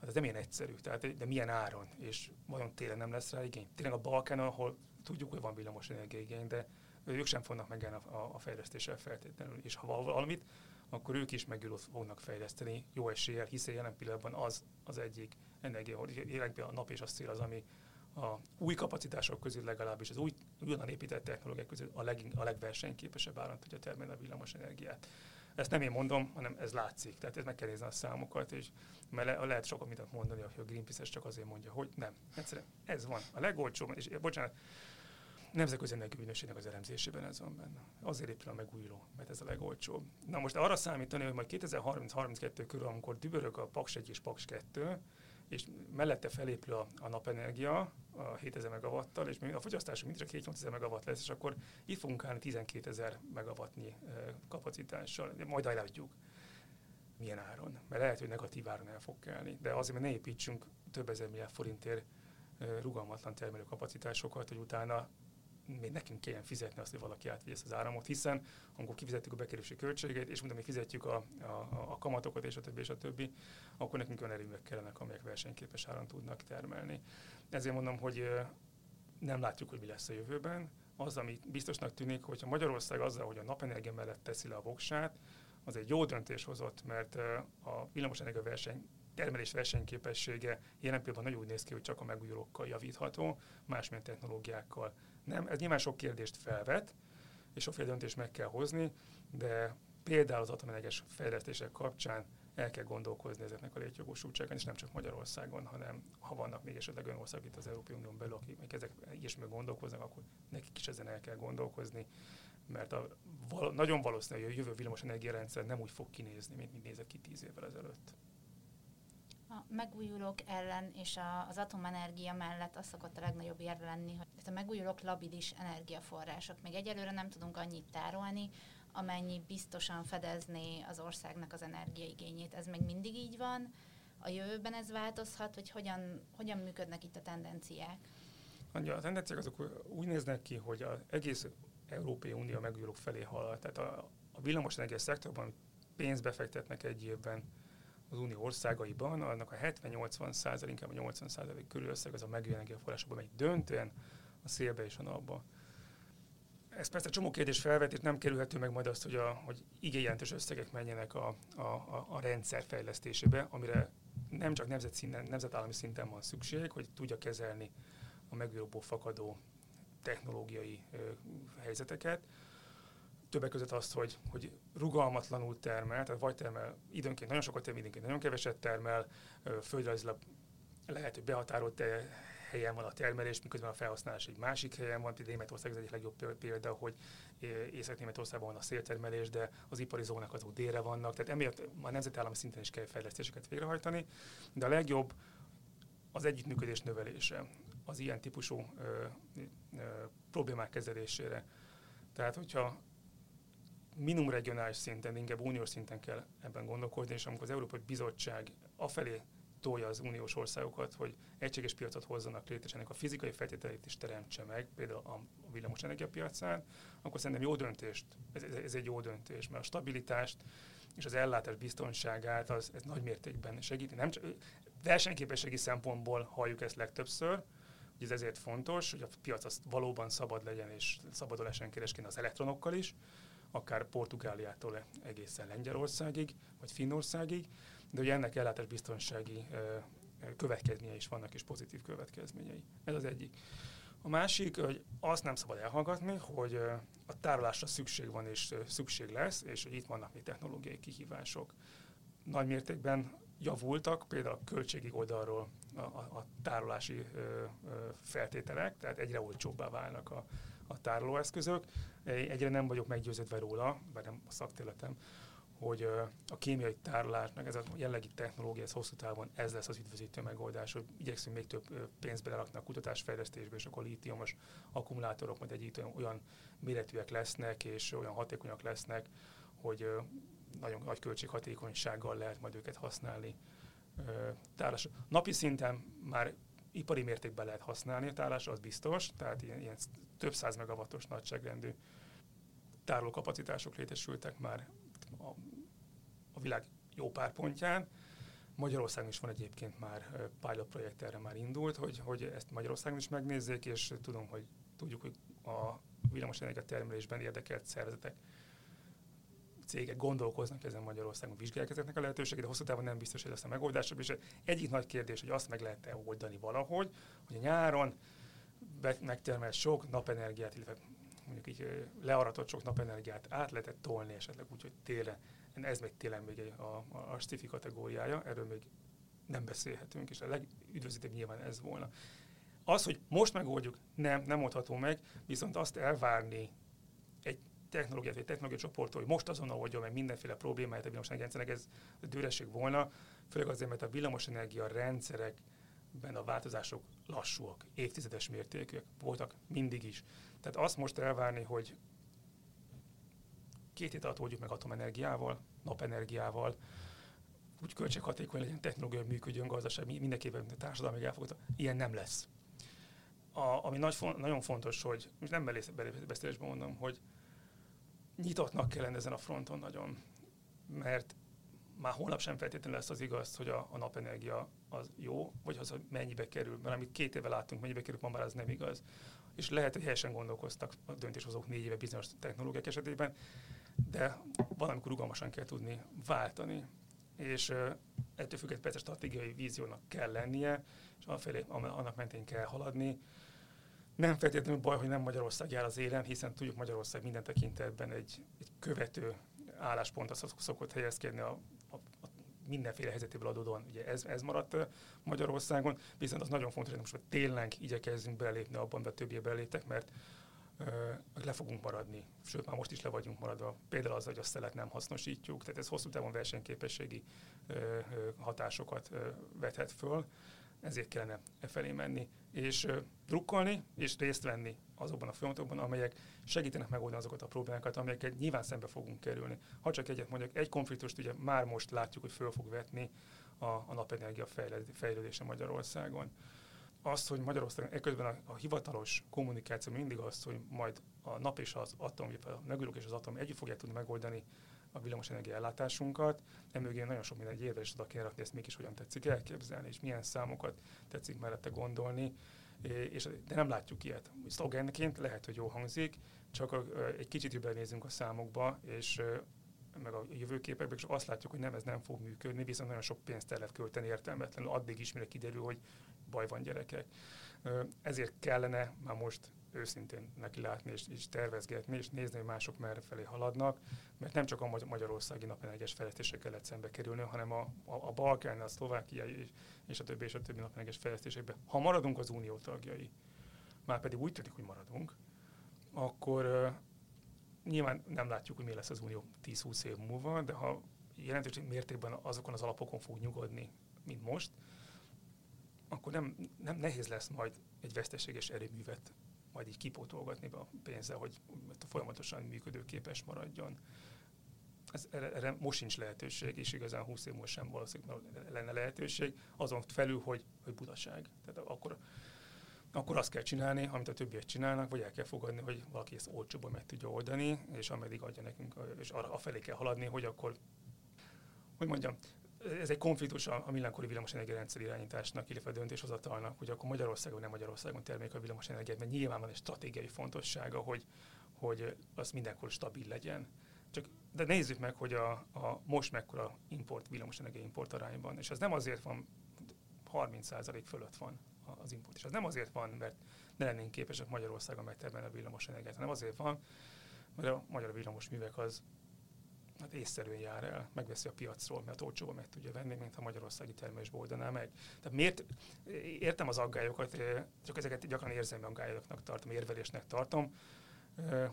Speaker 4: hát ez nem ilyen egyszerű, tehát, de milyen áron, és vajon télen nem lesz rá igény. Tényleg a Balkánon, ahol tudjuk, hogy van villamos igény, de ők sem fognak megállni a, a, a fejlesztéssel feltétlenül, és ha valamit, akkor ők is megülőt fognak fejleszteni jó eséllyel, hiszen jelen pillanatban az az egyik energia, hogy a nap és a szél az, ami a új kapacitások közül legalábbis az új, újonnan épített technológiák közül a, leg, a legversenyképesebb áron tudja termelni a villamos energiát. Ezt nem én mondom, hanem ez látszik. Tehát ez meg kell nézni a számokat, és mert le, lehet sokat mindent mondani, hogy a Greenpeace csak azért mondja, hogy nem. Egyszerűen ez van. A legolcsóbb, és bocsánat, nemzetközi energiaügynökségnek az elemzésében ez van benne. Azért épül a megújuló, mert ez a legolcsóbb. Na most arra számítani, hogy majd 2030-32 körül, amikor dübörög a Paks 1 és Paks 2, és mellette felépül a, a napenergia a 7000 megawattal, és a fogyasztásunk mindig csak 7-8000 megawatt lesz, és akkor itt fogunk állni 12 ezer megawattnyi kapacitással, majd eladjuk milyen áron. Mert lehet, hogy negatív áron el fog kelni. De azért, mert ne építsünk több ezer milliárd forintért rugalmatlan termelő kapacitásokat, hogy utána még nekünk kelljen fizetni azt, hogy valaki átvegye ezt az áramot, hiszen amikor kifizettük a bekerülési költségét, és mondom, mi fizetjük a, a, a kamatokat, és a többi, és a többi, akkor nekünk olyan erőművek kellenek, amelyek versenyképes áram tudnak termelni. Ezért mondom, hogy nem látjuk, hogy mi lesz a jövőben. Az, ami biztosnak tűnik, hogyha Magyarország azzal, hogy a napenergia mellett teszi le a voksát, az egy jó döntés hozott, mert a villamosenergia verseny termelés versenyképessége jelen pillanatban nagyon úgy néz ki, hogy csak a megújulókkal javítható, másmilyen technológiákkal nem. Ez nyilván sok kérdést felvet, és sokféle döntést meg kell hozni, de például az atomenergiás fejlesztések kapcsán el kell gondolkozni ezeknek a létjogosultságán, és nem csak Magyarországon, hanem ha vannak még esetleg olyan országok itt az Európai Unión belül, akik ezek ilyesmi gondolkoznak, akkor nekik is ezen el kell gondolkozni, mert a, val, nagyon valószínű, hogy a jövő villamos energiarendszer nem úgy fog kinézni, mint mint nézett ki tíz évvel ezelőtt
Speaker 1: a megújulók ellen és a, az atomenergia mellett az szokott a legnagyobb érve lenni, hogy a megújulók labilis energiaforrások. Még egyelőre nem tudunk annyit tárolni, amennyi biztosan fedezné az országnak az energiaigényét. Ez még mindig így van? A jövőben ez változhat, vagy hogyan, hogyan működnek itt a tendenciák?
Speaker 4: A tendenciák azok úgy néznek ki, hogy az egész Európai Unió megújulók felé halad. Tehát a, a villamosenergia szektorban pénzt befektetnek egy évben az unió országaiban, annak a 70-80 százalék, inkább a 80 százalék körül összeg az a megújuló energiaforrásokban megy döntően a szélbe és a napba. Ez persze csomó kérdés felvet, és nem kerülhető meg majd azt, hogy, a, hogy igen összegek menjenek a, a, a, a rendszer fejlesztésébe, amire nem csak nemzet szinten, nemzetállami szinten van szükség, hogy tudja kezelni a megújulóból fakadó technológiai helyzeteket. Többek között azt, hogy, hogy rugalmatlanul termel, tehát vagy termel időnként nagyon sokat termel, időnként nagyon keveset termel, földrajzilag lehet, hogy behatárolt helyen van a termelés, miközben a felhasználás egy másik helyen van. Például Németország az egyik legjobb példa, hogy Észak-Németországban van a széltermelés, de az ipari zónák azok délre vannak, tehát emiatt a nemzetállami szinten is kell fejlesztéseket végrehajtani, de a legjobb az együttműködés növelése az ilyen típusú ö, ö, problémák kezelésére. Tehát, hogyha minimum regionális szinten, inkább uniós szinten kell ebben gondolkodni, és amikor az Európai Bizottság afelé tolja az uniós országokat, hogy egységes piacot hozzanak létre, és ennek a fizikai feltételeit is teremtse meg, például a villamos energiapiacán, akkor szerintem jó döntést, ez, ez egy jó döntés, mert a stabilitást és az ellátás biztonságát az ez nagy mértékben segíti. Nem csak, versenyképességi szempontból halljuk ezt legtöbbször, hogy ez ezért fontos, hogy a piac az valóban szabad legyen, és szabadon lehessen kereskedni az elektronokkal is, akár Portugáliától egészen Lengyelországig, vagy Finnországig, de ugye ennek ellátás biztonsági következményei is vannak, és pozitív következményei. Ez az egyik. A másik, hogy azt nem szabad elhallgatni, hogy a tárolásra szükség van és szükség lesz, és hogy itt vannak még technológiai kihívások. Nagy mértékben javultak, például a költségi oldalról a, a tárolási ö, ö, feltételek, tehát egyre olcsóbbá válnak a, a tárolóeszközök. Egyre nem vagyok meggyőződve róla, bár nem a szakterületem, hogy a kémiai tárolásnak ez a jelenlegi technológia, ez hosszú távon ez lesz az üdvözítő megoldás, hogy igyekszünk még több pénzt belerakni a kutatásfejlesztésbe, és akkor lítiumos akkumulátorok majd egyik olyan méretűek lesznek, és olyan hatékonyak lesznek, hogy nagyon nagy költséghatékonysággal lehet majd őket használni. Tárlás. Napi szinten már ipari mértékben lehet használni a tárlás, az biztos, tehát ilyen, ilyen több száz megawattos nagyságrendű tárolókapacitások létesültek már a, a világ jó pár pontján. Magyarországon is van egyébként már pilot projekt erre már indult, hogy, hogy ezt Magyarországon is megnézzék, és tudom, hogy tudjuk, hogy a villamosenergia termelésben érdekelt szervezetek cégek gondolkoznak ezen Magyarországon, vizsgálják ezeknek a lehetőségét, de hosszú távon nem biztos, hogy lesz a megoldás. És egyik nagy kérdés, hogy azt meg lehet-e oldani valahogy, hogy a nyáron megtermel sok napenergiát, illetve mondjuk így learatott sok napenergiát át lehetett tolni esetleg úgy, hogy télen, ez még télen még a, a, a stifi kategóriája, erről még nem beszélhetünk, és a legüdvözítőbb nyilván ez volna. Az, hogy most megoldjuk, nem, nem oldható meg, viszont azt elvárni technológiát, vagy technológiai csoporttól, hogy most azonnal oldja meg mindenféle problémáját a villamosenergia ez dőresség volna, főleg azért, mert a villamosenergia rendszerekben a változások lassúak, évtizedes mértékűek voltak mindig is. Tehát azt most elvárni, hogy két hét alatt oldjuk meg atomenergiával, napenergiával, úgy költséghatékony legyen, technológia működjön, gazdaság, mindenképpen társadalmi elfogadta. Ilyen nem lesz. A, ami nagy, nagyon fontos, hogy, most nem belépesztélésben mondom, hogy nyitottnak kell lenni ezen a fronton nagyon, mert már holnap sem feltétlenül lesz az igaz, hogy a, a napenergia az jó, vagy az mennyibe kerül. Mert amit két éve láttunk, mennyibe kerül, ma már az nem igaz. És lehet, hogy helyesen gondolkoztak a döntéshozók négy éve bizonyos technológiák esetében, de valamikor rugalmasan kell tudni váltani. És ettől függetlenül persze stratégiai víziónak kell lennie, és afelé, annak mentén kell haladni. Nem feltétlenül baj, hogy nem Magyarország jár az élen, hiszen tudjuk Magyarország minden tekintetben egy, egy követő álláspontra szokott helyezkedni a, a, a mindenféle helyzetéből adódóan. Ugye ez, ez maradt Magyarországon, viszont az nagyon fontos, hogy most tényleg igyekezzünk belépni abban, de többiek beléptek, mert le fogunk maradni. Sőt, már most is le vagyunk maradva. Például az, hogy a szelet nem hasznosítjuk, tehát ez hosszú távon versenyképességi hatásokat vethet föl ezért kellene e felé menni, és drukkolni, és részt venni azokban a folyamatokban, amelyek segítenek megoldani azokat a problémákat, amelyeket nyilván szembe fogunk kerülni. Ha csak egyet mondjuk, egy konfliktust ugye már most látjuk, hogy föl fog vetni a, a napenergia fejlődése Magyarországon. Az, hogy Magyarországon eközben a, a hivatalos kommunikáció mindig az, hogy majd a nap és az atom, a megülők és az atom együtt fogják tudni megoldani a villamosenergia ellátásunkat. Emögé nagyon sok minden egy is oda kell rakni, ezt mégis hogyan tetszik elképzelni, és milyen számokat tetszik mellette gondolni. És, de nem látjuk ilyet. Szlogenként lehet, hogy jó hangzik, csak egy kicsit jobban nézünk a számokba, és meg a jövőképekbe, és azt látjuk, hogy nem, ez nem fog működni, viszont nagyon sok pénzt el lehet költeni értelmetlenül, addig is, mire kiderül, hogy baj van gyerekek. Ezért kellene már most őszintén neki látni és, és tervezgetni, és nézni, hogy mások merre felé haladnak, mert nem csak a magyarországi napenergiás fejlesztésekkel lehet szembe kerülni, hanem a, a, a Balkán, a szlovákiai és, és a többi és a többi napenergiás fejlesztésekben. Ha maradunk az unió tagjai, már pedig úgy tűnik, hogy maradunk, akkor nyilván nem látjuk, hogy mi lesz az unió 10-20 év múlva, de ha jelentős mértékben azokon az alapokon fog nyugodni, mint most, akkor nem, nem nehéz lesz majd egy veszteséges erőművet majd így kipótolgatni a pénzzel, hogy folyamatosan működőképes maradjon. Ez, erre, most sincs lehetőség, és igazán 20 év most sem valószínűleg lenne lehetőség, azon felül, hogy, hogy butaság. Tehát akkor, akkor azt kell csinálni, amit a többiek csinálnak, vagy el kell fogadni, hogy valaki ezt olcsóban meg tudja oldani, és ameddig adja nekünk, és arra afelé kell haladni, hogy akkor, hogy mondjam, ez egy konfliktus a, a mindenkori villamosenergia rendszer irányításnak, illetve a döntéshozatalnak, hogy akkor Magyarországon, nem Magyarországon termelik a villamosenergiát, mert nyilván van egy stratégiai fontossága, hogy, hogy az mindenkor stabil legyen. Csak, de nézzük meg, hogy a, a most mekkora import, villamosenergia import arányban, és ez nem azért van, 30% fölött van az import, és ez nem azért van, mert ne lennénk képesek Magyarországon megtermelni a villamosenergiát, hanem azért van, mert a magyar villamosművek az hát észszerűen jár el, megveszi a piacról, mert olcsóban meg tudja venni, mint a magyarországi termelésbe oldaná meg. Tehát miért, értem az aggályokat, csak ezeket gyakran érzelmi aggályoknak tartom, érvelésnek tartom,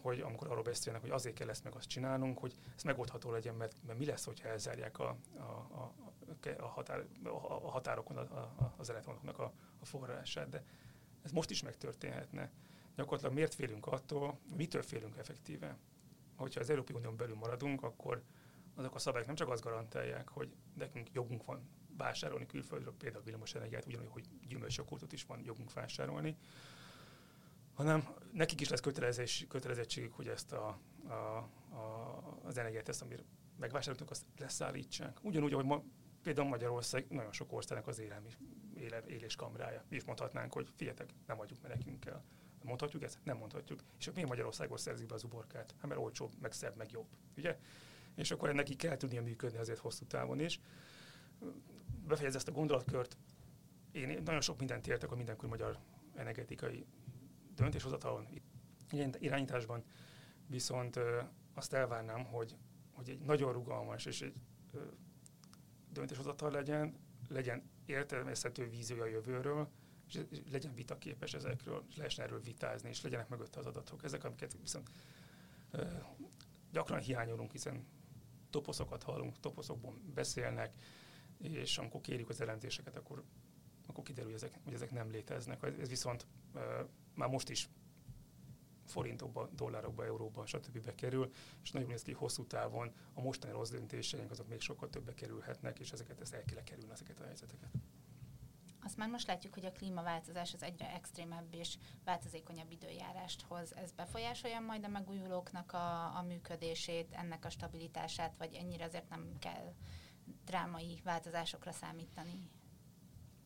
Speaker 4: hogy amikor arról beszélnek, hogy azért kell ezt meg azt csinálnunk, hogy ez megoldható legyen, mert, mert mi lesz, hogyha elzárják a, a, a, a, határ, a határokon a, a, az elektronoknak a, a forrását. De ez most is megtörténhetne. Gyakorlatilag miért félünk attól, mitől félünk effektíve? Hogyha az Európai Unión belül maradunk, akkor azok a szabályok nem csak azt garantálják, hogy nekünk jogunk van vásárolni külföldről, például villamos energiát, ugyanúgy, hogy gyümölcsjoghurtot is van jogunk vásárolni, hanem nekik is lesz kötelezés, kötelezettségük, hogy ezt a, a, a, az energiát, ezt, amit megvásároltunk, azt leszállítsák. Ugyanúgy, ahogy ma, például Magyarország nagyon sok országnak az élelmi, éle, éléskamrája. Is mondhatnánk, hogy figyeljetek, nem adjuk, mert nekünk kell. Mondhatjuk ezt? Nem mondhatjuk. És miért Magyarországon szerzik be az uborkát? Hát mert olcsóbb, meg szebb, meg jobb. Ugye? És akkor ennek így kell tudnia működni azért hosszú távon is. Befejez ezt a gondolatkört. Én nagyon sok mindent értek a mindenkor magyar energetikai döntéshozatalon, irányításban, viszont azt elvárnám, hogy, hogy egy nagyon rugalmas és egy döntéshozatal legyen, legyen értelmezhető víziója a jövőről, és legyen vitaképes ezekről, és lehessen erről vitázni, és legyenek mögötte az adatok. Ezek, amiket viszont gyakran hiányolunk, hiszen toposzokat hallunk, toposzokban beszélnek, és amikor kérjük az elemzéseket, akkor, akkor kiderül, hogy ezek, hogy ezek nem léteznek. Ez viszont már most is forintokba, dollárokba, euróba, stb. bekerül, és nagyon néz ki, hosszú távon a mostani rossz döntéseink azok még sokkal többe kerülhetnek, és ezeket ezt el kell kerülni, ezeket a helyzeteket.
Speaker 1: Azt már most látjuk, hogy a klímaváltozás az egyre extrémebb és változékonyabb időjárást hoz. Ez befolyásolja majd a megújulóknak a, a működését, ennek a stabilitását, vagy ennyire azért nem kell drámai változásokra számítani?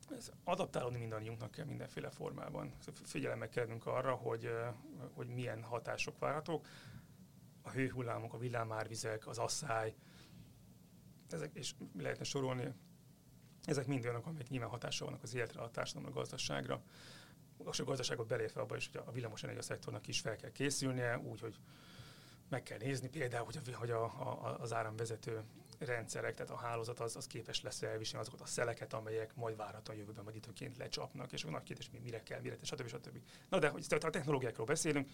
Speaker 4: Ez adaptálódni mindannyiunknak kell mindenféle formában. Figyelemmel kellünk arra, hogy, hogy milyen hatások várhatók. A hőhullámok, a villámárvizek, az asszály, ezek, és lehetne sorolni, ezek mind olyanok, amik nyilván hatással vannak az életre, a társadalomra, a gazdaságra. A gazdaságot belépve abban is, hogy a villamosenergia szektornak is fel kell készülnie, úgy, hogy meg kell nézni például, hogy, a, hogy a, a, az áramvezető rendszerek, tehát a hálózat az, az képes lesz elviselni azokat a szeleket, amelyek majd várhatóan jövőben majd időként lecsapnak, és a nagy kérdés, mire kell, mire, stb. stb. Na de, hogy a technológiákról beszélünk,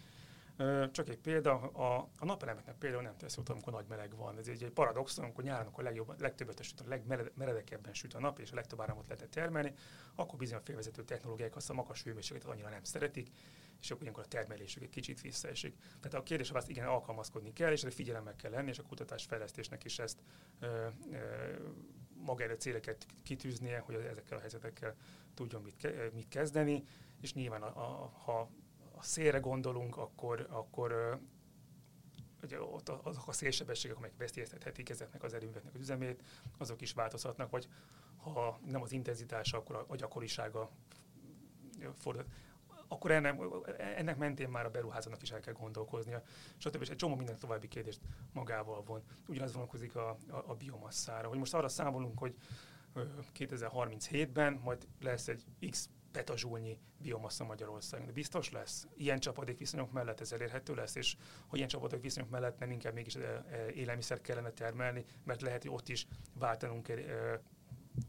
Speaker 4: csak egy példa, a, a napelemeknek például nem tesz jót, amikor nagy meleg van. Ez egy, egy paradox, amikor nyáron akkor legjobban, legtöbbet süt, a legmeredekebben süt a nap, és a legtöbb áramot lehet termelni, akkor bizony a félvezető technológiák azt a magas hőmérsékletet annyira nem szeretik, és akkor ilyenkor a termelésük egy kicsit visszaesik. Tehát a kérdés az, igen, alkalmazkodni kell, és figyelemmel kell lenni, és a kutatás fejlesztésnek is ezt ö, ö, előtt céleket kitűznie, hogy ezekkel a helyzetekkel tudjon mit, ke- mit kezdeni, és nyilván a, a, ha a szélre gondolunk, akkor, akkor ugye ott azok a szélsebességek, amelyek veszélyeztethetik ezeknek az erőműveknek az üzemét, azok is változhatnak, vagy ha nem az intenzitása, akkor a gyakorisága fordul. Akkor ennek, ennek mentén már a beruházónak is el kell gondolkoznia, stb. És egy csomó minden további kérdést magával von. Ugyanaz vonatkozik a, a, a biomasszára, hogy most arra számolunk, hogy 2037-ben majd lesz egy X petazsúlnyi biomassa Magyarországon. Biztos lesz? Ilyen csapadékviszonyok mellett ez elérhető lesz, és hogy ilyen csapadékviszonyok mellett nem inkább mégis élelmiszer kellene termelni, mert lehet, hogy ott is váltanunk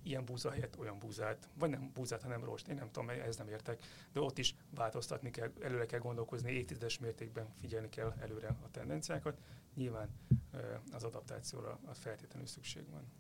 Speaker 4: ilyen búza helyett olyan búzát, vagy nem búzát, hanem rost, én nem tudom, ez nem értek, de ott is változtatni kell, előre kell gondolkozni, évtizedes mértékben figyelni kell előre a tendenciákat. Nyilván az adaptációra a feltétlenül szükség van.